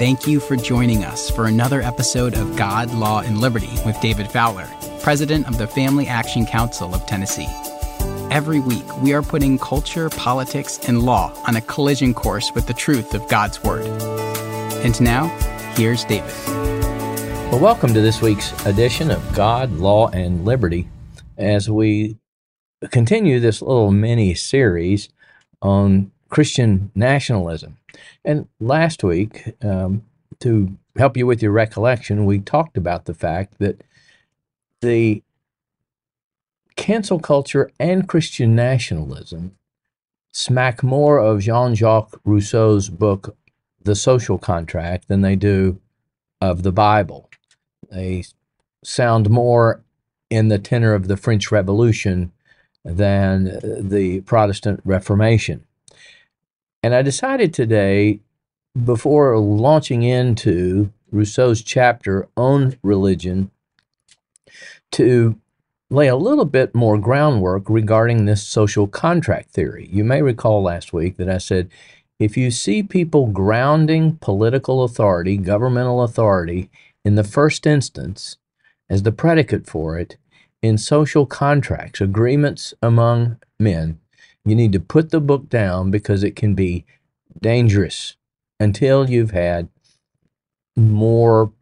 Thank you for joining us for another episode of God, Law, and Liberty with David Fowler, President of the Family Action Council of Tennessee. Every week, we are putting culture, politics, and law on a collision course with the truth of God's Word. And now, here's David. Well, welcome to this week's edition of God, Law, and Liberty as we continue this little mini series on Christian nationalism. And last week, um, to help you with your recollection, we talked about the fact that the cancel culture and Christian nationalism smack more of Jean Jacques Rousseau's book, The Social Contract, than they do of the Bible. They sound more in the tenor of the French Revolution than the Protestant Reformation. And I decided today, before launching into Rousseau's chapter on religion, to lay a little bit more groundwork regarding this social contract theory. You may recall last week that I said if you see people grounding political authority, governmental authority, in the first instance as the predicate for it in social contracts, agreements among men, you need to put the book down because it can be dangerous until you've had more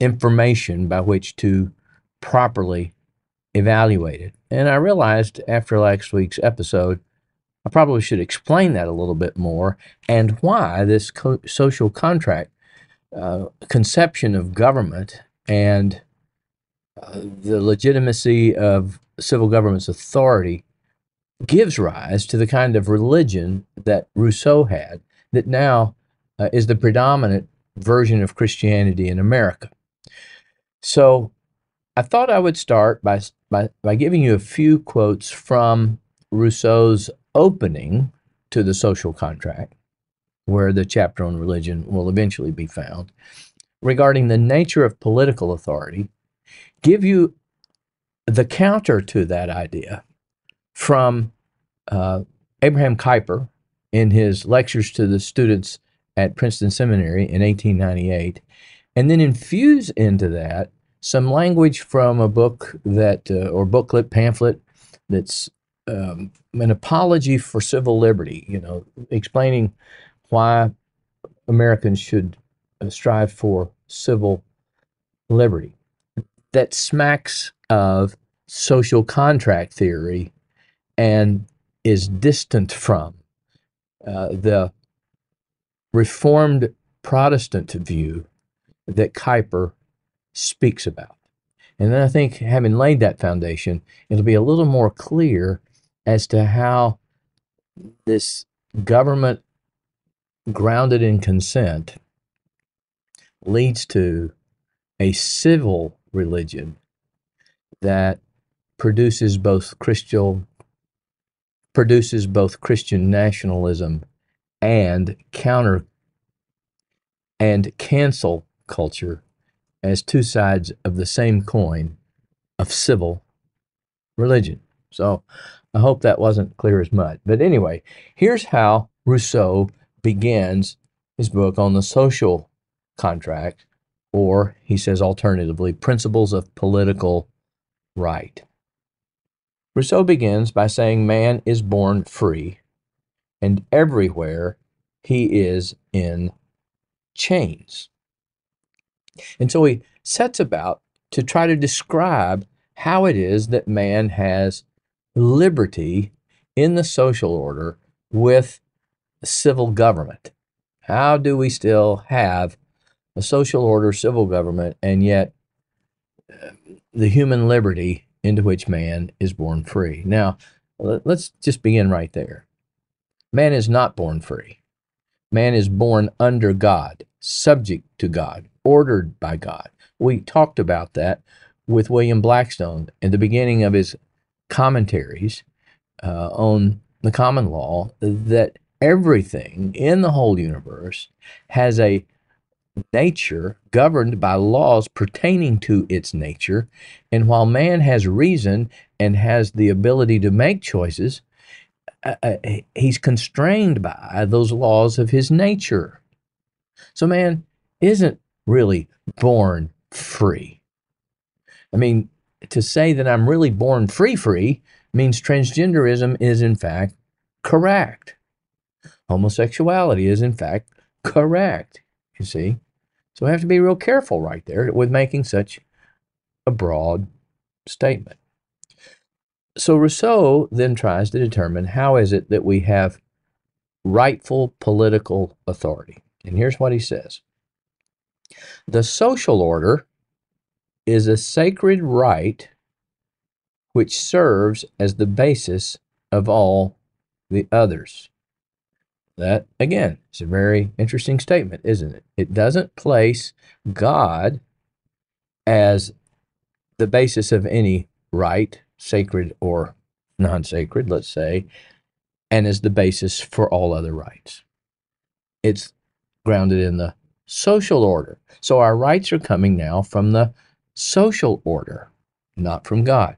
information by which to properly evaluate it. And I realized after last week's episode, I probably should explain that a little bit more and why this co- social contract uh, conception of government and uh, the legitimacy of civil government's authority gives rise to the kind of religion that Rousseau had, that now uh, is the predominant version of Christianity in America. So I thought I would start by, by, by giving you a few quotes from Rousseau's opening to the social contract, where the chapter on religion will eventually be found, regarding the nature of political authority, give you the counter to that idea from uh, Abraham Kuyper in his lectures to the students at Princeton Seminary in 1898, and then infuse into that some language from a book that, uh, or booklet, pamphlet, that's um, an apology for civil liberty, you know, explaining why Americans should uh, strive for civil liberty. That smacks of social contract theory and is distant from uh, the Reformed Protestant view that Kuyper speaks about. And then I think having laid that foundation, it'll be a little more clear as to how this government grounded in consent leads to a civil religion that produces both Christian produces both Christian nationalism and counter and cancel culture as two sides of the same coin of civil religion. So I hope that wasn't clear as mud. But anyway, here's how Rousseau begins his book on the social contract, or he says alternatively, principles of political right. Rousseau begins by saying man is born free, and everywhere he is in chains. And so he sets about to try to describe how it is that man has liberty in the social order with civil government. How do we still have a social order, civil government, and yet uh, the human liberty into which man is born free? Now, let's just begin right there. Man is not born free. Man is born under God, subject to God, ordered by God. We talked about that with William Blackstone in the beginning of his commentaries uh, on the common law that everything in the whole universe has a nature governed by laws pertaining to its nature. And while man has reason and has the ability to make choices, uh, uh he's constrained by those laws of his nature. So, man isn't really born free. I mean, to say that I'm really born free free means transgenderism is in fact correct. Homosexuality is in fact correct, you see. So we have to be real careful right there with making such a broad statement. So Rousseau then tries to determine how is it that we have rightful political authority. And here's what he says The social order is a sacred right which serves as the basis of all the others. That, again, is a very interesting statement, isn't it? It doesn't place God as the basis of any right, sacred or non sacred, let's say, and as the basis for all other rights. It's grounded in the social order. So our rights are coming now from the social order, not from God.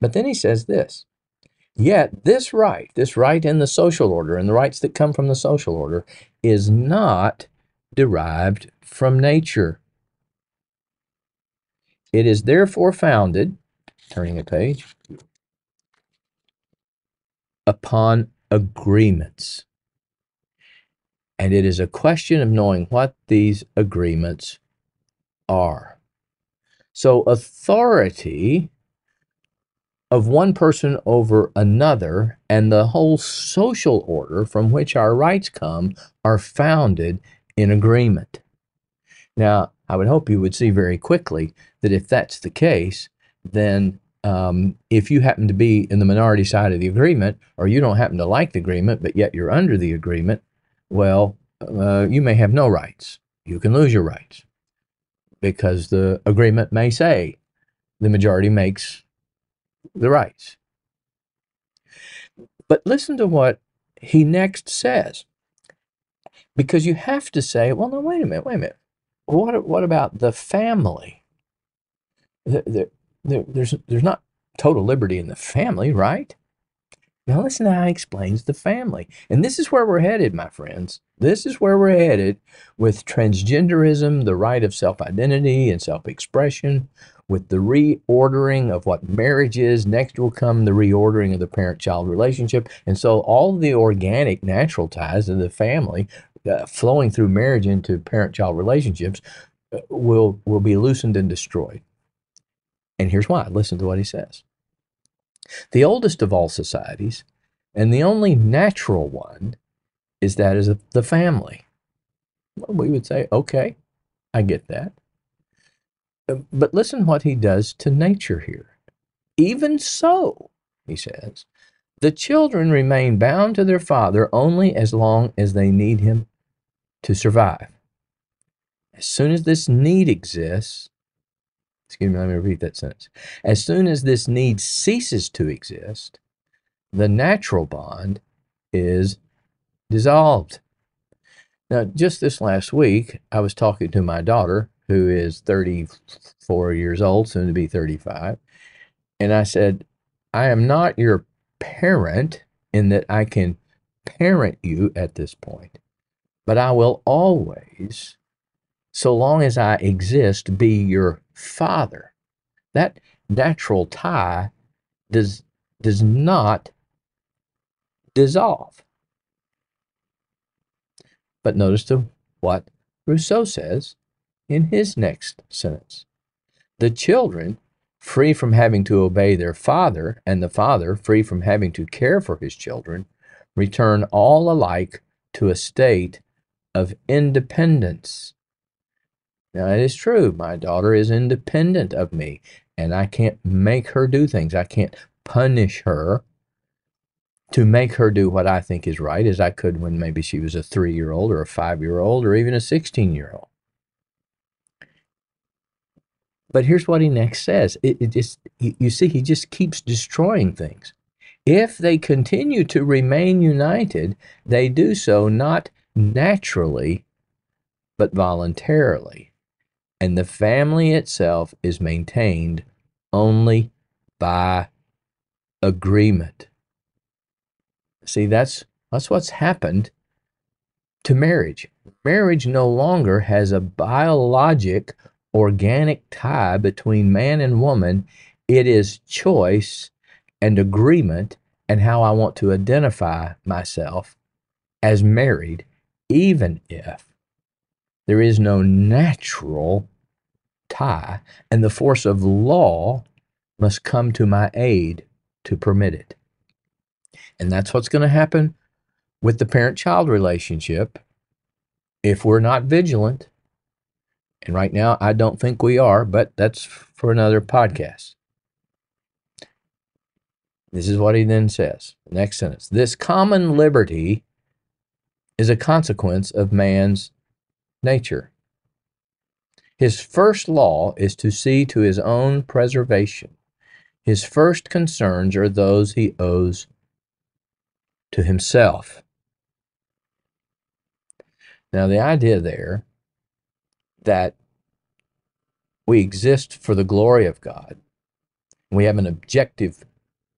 But then he says this Yet this right, this right in the social order and the rights that come from the social order, is not derived from nature. It is therefore founded, turning a page, upon agreements. And it is a question of knowing what these agreements are. So, authority of one person over another and the whole social order from which our rights come are founded in agreement. Now, I would hope you would see very quickly that if that's the case, then um, if you happen to be in the minority side of the agreement or you don't happen to like the agreement, but yet you're under the agreement, well, uh, you may have no rights. You can lose your rights because the agreement may say the majority makes the rights. But listen to what he next says. Because you have to say, well, no, wait a minute, wait a minute. What, what about the family? There, there, there's, there's not total liberty in the family, right? Now, listen to how he explains the family. And this is where we're headed, my friends. This is where we're headed with transgenderism, the right of self identity and self expression, with the reordering of what marriage is. Next will come the reordering of the parent child relationship. And so all the organic, natural ties of the family uh, flowing through marriage into parent child relationships uh, will, will be loosened and destroyed. And here's why listen to what he says. The oldest of all societies, and the only natural one, is that of the family. Well, we would say, okay, I get that. But listen what he does to nature here. Even so, he says, the children remain bound to their father only as long as they need him to survive. As soon as this need exists, excuse me, let me repeat that sentence. As soon as this need ceases to exist, the natural bond is dissolved. Now, just this last week, I was talking to my daughter who is 34 years old, soon to be 35. And I said, I am not your parent in that I can parent you at this point, but I will always, so long as I exist, be your father. That natural tie does, does not dissolve. But notice to what Rousseau says in his next sentence. The children, free from having to obey their father, and the father, free from having to care for his children, return all alike to a state of independence. Now, it is true, my daughter is independent of me, and I can't make her do things. I can't punish her to make her do what I think is right as I could when maybe she was a three year old or a five year old or even a 16 year old. But here's what he next says. It, it just you, you see, he just keeps destroying things. If they continue to remain united, they do so not naturally, but voluntarily. And the family itself is maintained only by agreement. See, that's that's what's happened to marriage. marriage no longer has a biologic, organic tie between man and woman. It is choice and agreement and how I want to identify myself as married, even if there is no natural tie, and the force of law must come to my aid to permit it. And that's what's going to happen with the parent child relationship if we're not vigilant. And right now, I don't think we are, but that's for another podcast. This is what he then says. Next sentence. This common liberty is a consequence of man's nature. His first law is to see to his own preservation. His first concerns are those he owes to himself. Now, the idea there that we exist for the glory of God, we have an objective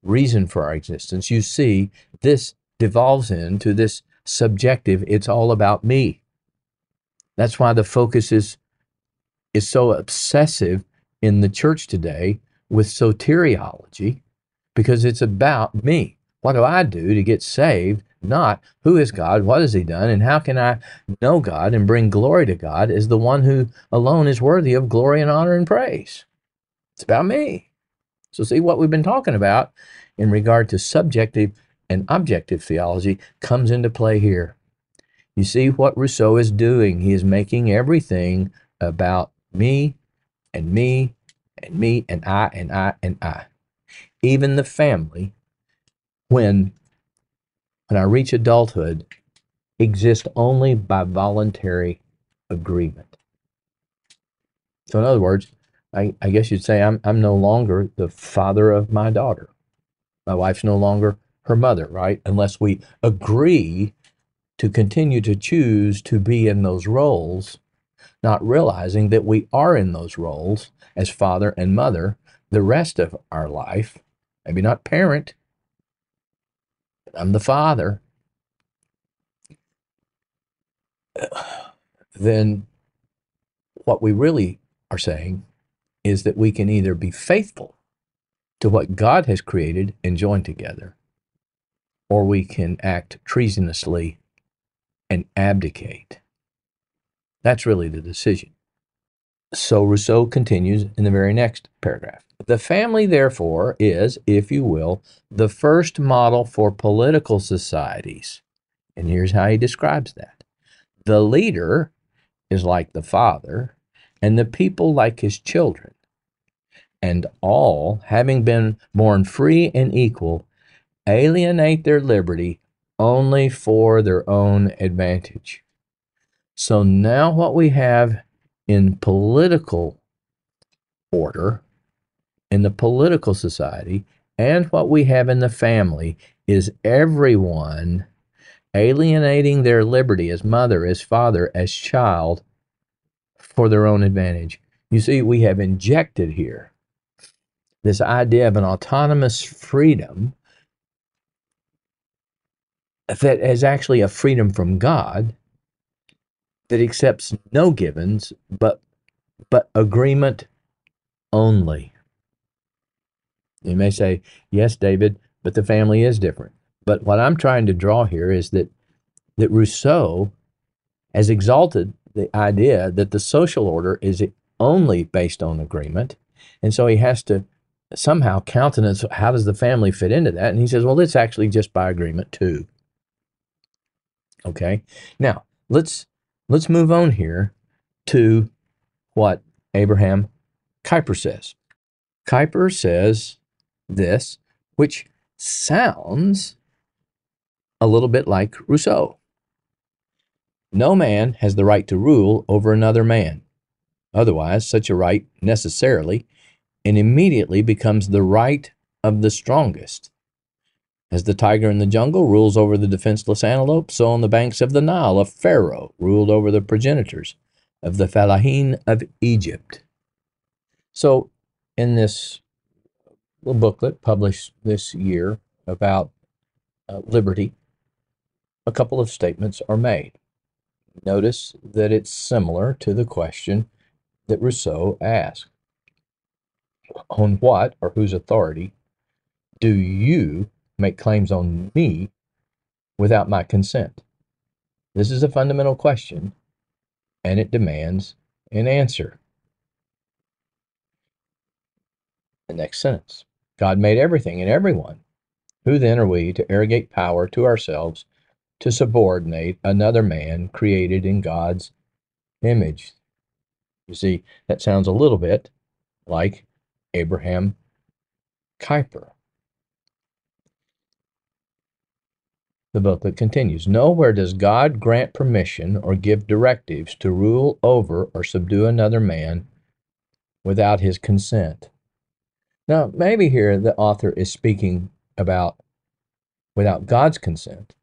reason for our existence, you see, this devolves into this subjective, it's all about me. That's why the focus is, is so obsessive in the church today with soteriology, because it's about me. What do I do to get saved? Not who is God, what has He done, and how can I know God and bring glory to God as the one who alone is worthy of glory and honor and praise. It's about me. So, see what we've been talking about in regard to subjective and objective theology comes into play here. You see what Rousseau is doing. He is making everything about me and me and me and I and I and I. Even the family when when I reach adulthood exist only by voluntary agreement. So in other words, I, I guess you'd say I'm I'm no longer the father of my daughter. My wife's no longer her mother, right? Unless we agree to continue to choose to be in those roles, not realizing that we are in those roles as father and mother the rest of our life. Maybe not parent, I'm the Father, then what we really are saying is that we can either be faithful to what God has created and joined together, or we can act treasonously and abdicate. That's really the decision. So Rousseau continues in the very next paragraph. The family, therefore, is, if you will, the first model for political societies. And here's how he describes that the leader is like the father, and the people like his children. And all, having been born free and equal, alienate their liberty only for their own advantage. So now, what we have in political order in the political society and what we have in the family is everyone alienating their liberty as mother, as father, as child for their own advantage. You see, we have injected here this idea of an autonomous freedom that is actually a freedom from God that accepts no givens but but agreement only. You may say, yes, David, but the family is different. But what I'm trying to draw here is that, that Rousseau has exalted the idea that the social order is only based on agreement. And so he has to somehow countenance how does the family fit into that? And he says, well, it's actually just by agreement too. Okay. Now let's let's move on here to what Abraham Kuyper says. Kuyper says this, which sounds a little bit like Rousseau. No man has the right to rule over another man. Otherwise, such a right necessarily and immediately becomes the right of the strongest. As the tiger in the jungle rules over the defenseless antelope, so on the banks of the Nile a Pharaoh ruled over the progenitors of the Fellahin of Egypt. So, in this little booklet published this year about uh, liberty, a couple of statements are made. Notice that it's similar to the question that Rousseau asked On what or whose authority do you make claims on me without my consent? This is a fundamental question, and it demands an answer. The next sentence God made everything and everyone. Who then are we to arrogate power to ourselves to subordinate another man created in God's image? You see, that sounds a little bit like Abraham Kuyper. The booklet continues Nowhere does God grant permission or give directives to rule over or subdue another man without his consent. Now, maybe here the author is speaking about without God's consent,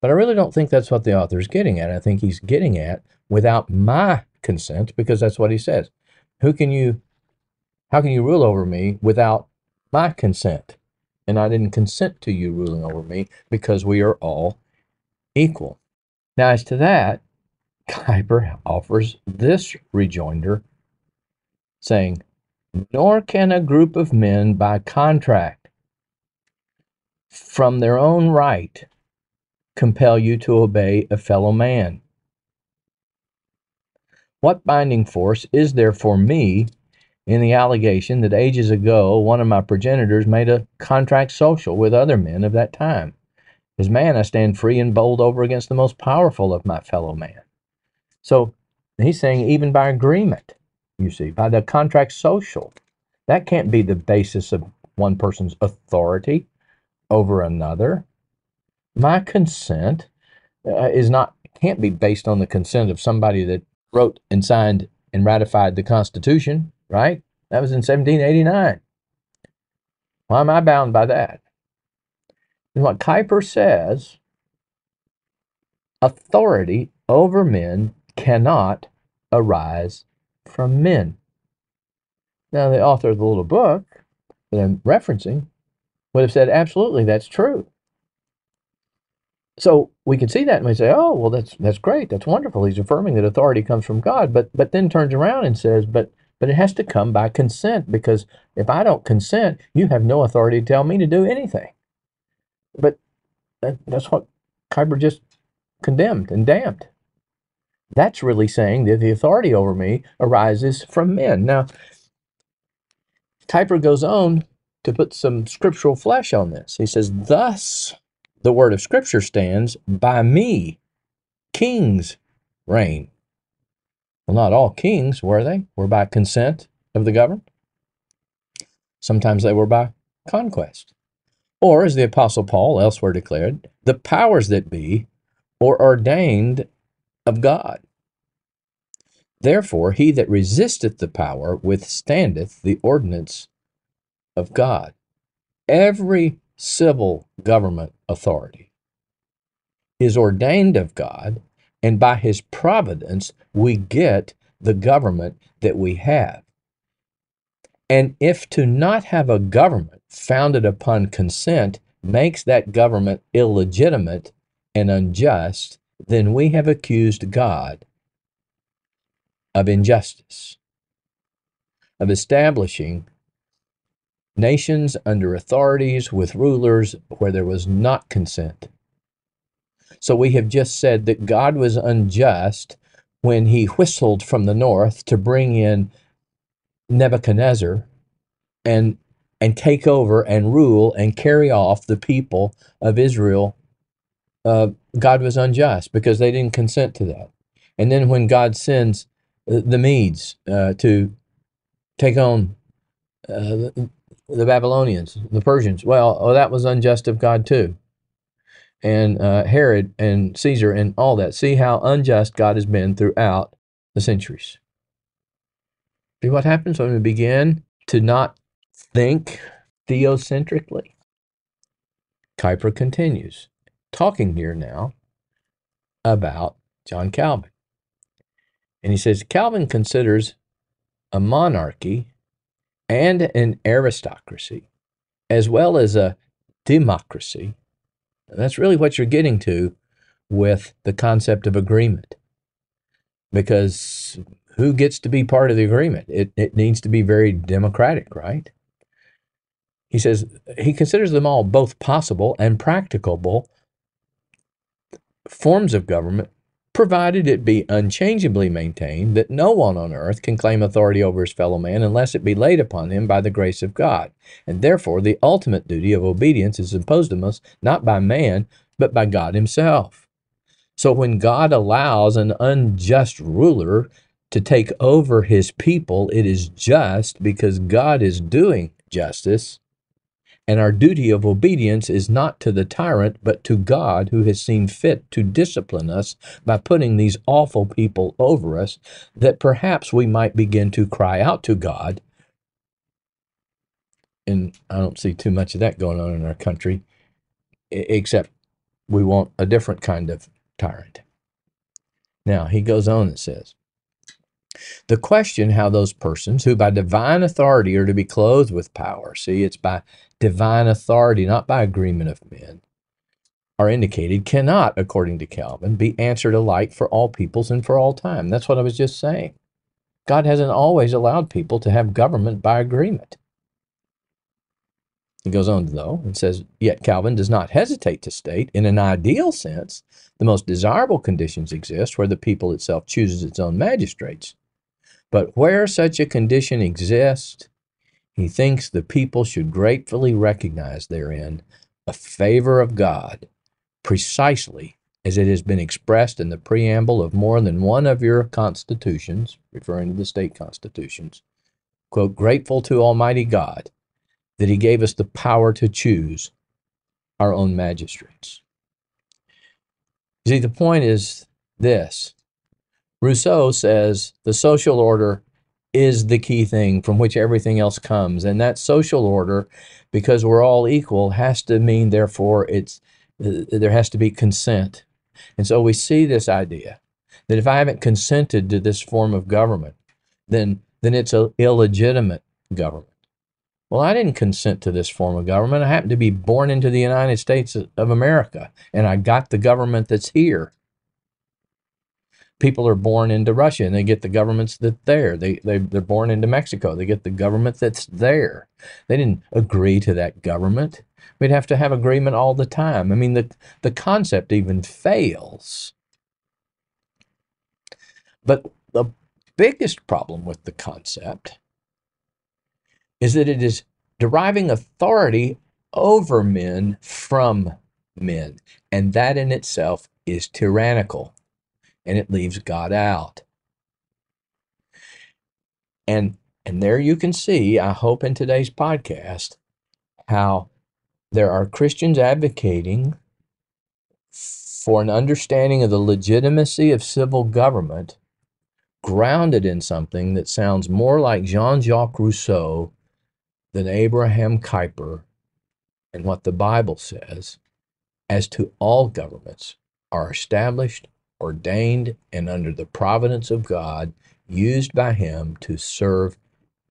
but I really don't think that's what the author is getting at. I think he's getting at without my consent because that's what he says. Who can you, how can you rule over me without my consent? And I didn't consent to you ruling over me because we are all equal. Now, as to that, Kuyper offers this rejoinder, saying, Nor can a group of men by contract from their own right compel you to obey a fellow man. What binding force is there for me in the allegation that ages ago one of my progenitors made a contract social with other men of that time. As man, I stand free and bold over against the most powerful of my fellow man. So he's saying, even by agreement, you see, by the contract social, that can't be the basis of one person's authority over another. My consent uh, is not can't be based on the consent of somebody that wrote and signed and ratified the Constitution right? That was in 1789. Why am I bound by that? And what Kuyper says authority over men cannot arise from men. Now, the author of the little book that I'm referencing would have said, absolutely, that's true. So we can see that and we say, oh, well, that's that's great, that's wonderful. He's affirming that authority comes from God, but but then turns around and says, but but it has to come by consent because if I don't consent, you have no authority to tell me to do anything. But that, that's what Kuyper just condemned and damned. That's really saying that the authority over me arises from men. Now, Kuyper goes on to put some scriptural flesh on this. He says, Thus the word of Scripture stands, by me kings reign. Well, not all kings, were they? Were by consent of the governed. Sometimes they were by conquest. Or, as the Apostle Paul elsewhere declared, the powers that be or ordained of God. Therefore, he that resisteth the power withstandeth the ordinance of God. Every civil government authority is ordained of God and by his providence, we get the government that we have. And if to not have a government founded upon consent makes that government illegitimate and unjust, then we have accused God of injustice, of establishing nations under authorities with rulers where there was not consent. So we have just said that God was unjust when he whistled from the north to bring in Nebuchadnezzar and and take over and rule and carry off the people of Israel. Uh, God was unjust because they didn't consent to that. And then when God sends the Medes uh, to take on uh, the Babylonians, the Persians, well, oh, that was unjust of God too and uh, Herod and Caesar and all that. See how unjust God has been throughout the centuries. See what happens when we begin to not think theocentrically? Kuyper continues, talking here now about John Calvin. And he says Calvin considers a monarchy and an aristocracy, as well as a democracy, that's really what you're getting to with the concept of agreement. because who gets to be part of the agreement? It, it needs to be very democratic, right? He says he considers them all both possible and practicable forms of government, provided it be unchangeably maintained that no one on earth can claim authority over his fellow man unless it be laid upon him by the grace of God. And therefore, the ultimate duty of obedience is imposed on us not by man, but by God Himself. So when God allows an unjust ruler to take over his people, it is just because God is doing justice and our duty of obedience is not to the tyrant, but to God who has seen fit to discipline us by putting these awful people over us, that perhaps we might begin to cry out to God. And I don't see too much of that going on in our country, except we want a different kind of tyrant. Now, he goes on and says, the question how those persons who by divine authority are to be clothed with power, see, it's by divine authority, not by agreement of men, are indicated cannot, according to Calvin, be answered alike for all peoples and for all time. That's what I was just saying. God hasn't always allowed people to have government by agreement. He goes on, though, and says, Yet Calvin does not hesitate to state, in an ideal sense, the most desirable conditions exist where the people itself chooses its own magistrates. But where such a condition exists, he thinks the people should gratefully recognize therein a favor of God, precisely as it has been expressed in the preamble of more than one of your constitutions, referring to the state constitutions. Quote, grateful to Almighty God that He gave us the power to choose our own magistrates. See, the point is this Rousseau says the social order is the key thing from which everything else comes. And that social order, because we're all equal, has to mean, therefore, it's uh, there has to be consent. And so we see this idea that if I haven't consented to this form of government, then then it's an illegitimate government. Well, I didn't consent to this form of government. I happened to be born into the United States of America, and I got the government that's here people are born into Russia and they get the governments that there. They, they they're born into Mexico. They get the government that's there. They didn't agree to that government. We'd have to have agreement all the time. I mean, the the concept even fails. But the biggest problem with the concept is that it is deriving authority over men from men, and that in itself is tyrannical and it leaves God out. And and there you can see, I hope in today's podcast, how there are Christians advocating for an understanding of the legitimacy of civil government grounded in something that sounds more like Jean Jacques Rousseau than Abraham Kuyper and what the Bible says as to all governments are established ordained and under the providence of God, used by Him to serve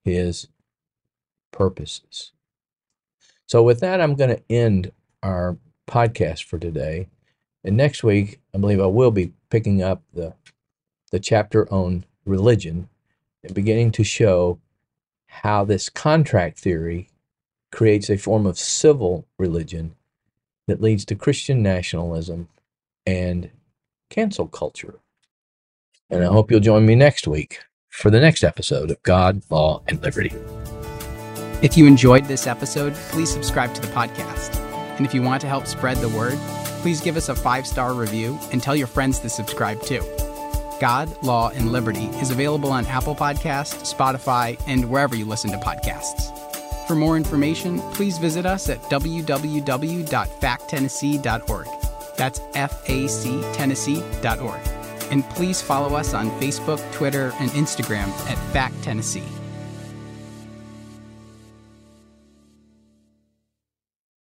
His purposes. So, with that, I'm going to end our podcast for today. And next week, I believe I will be picking up the, the chapter on religion and beginning to show how this contract theory creates a form of civil religion that leads to Christian nationalism and cancel culture. And I hope you'll join me next week for the next episode of God, Law, and Liberty. If you enjoyed this episode, please subscribe to the podcast. And if you want to help spread the word, please give us a five star review and tell your friends to subscribe too. God, Law, and Liberty is available on Apple Podcasts, Spotify, and wherever you listen to podcasts. For more information, please visit us at www.facttennessee.org. That's factennessee.org. And please follow us on Facebook, Twitter, and Instagram at Fact Tennessee.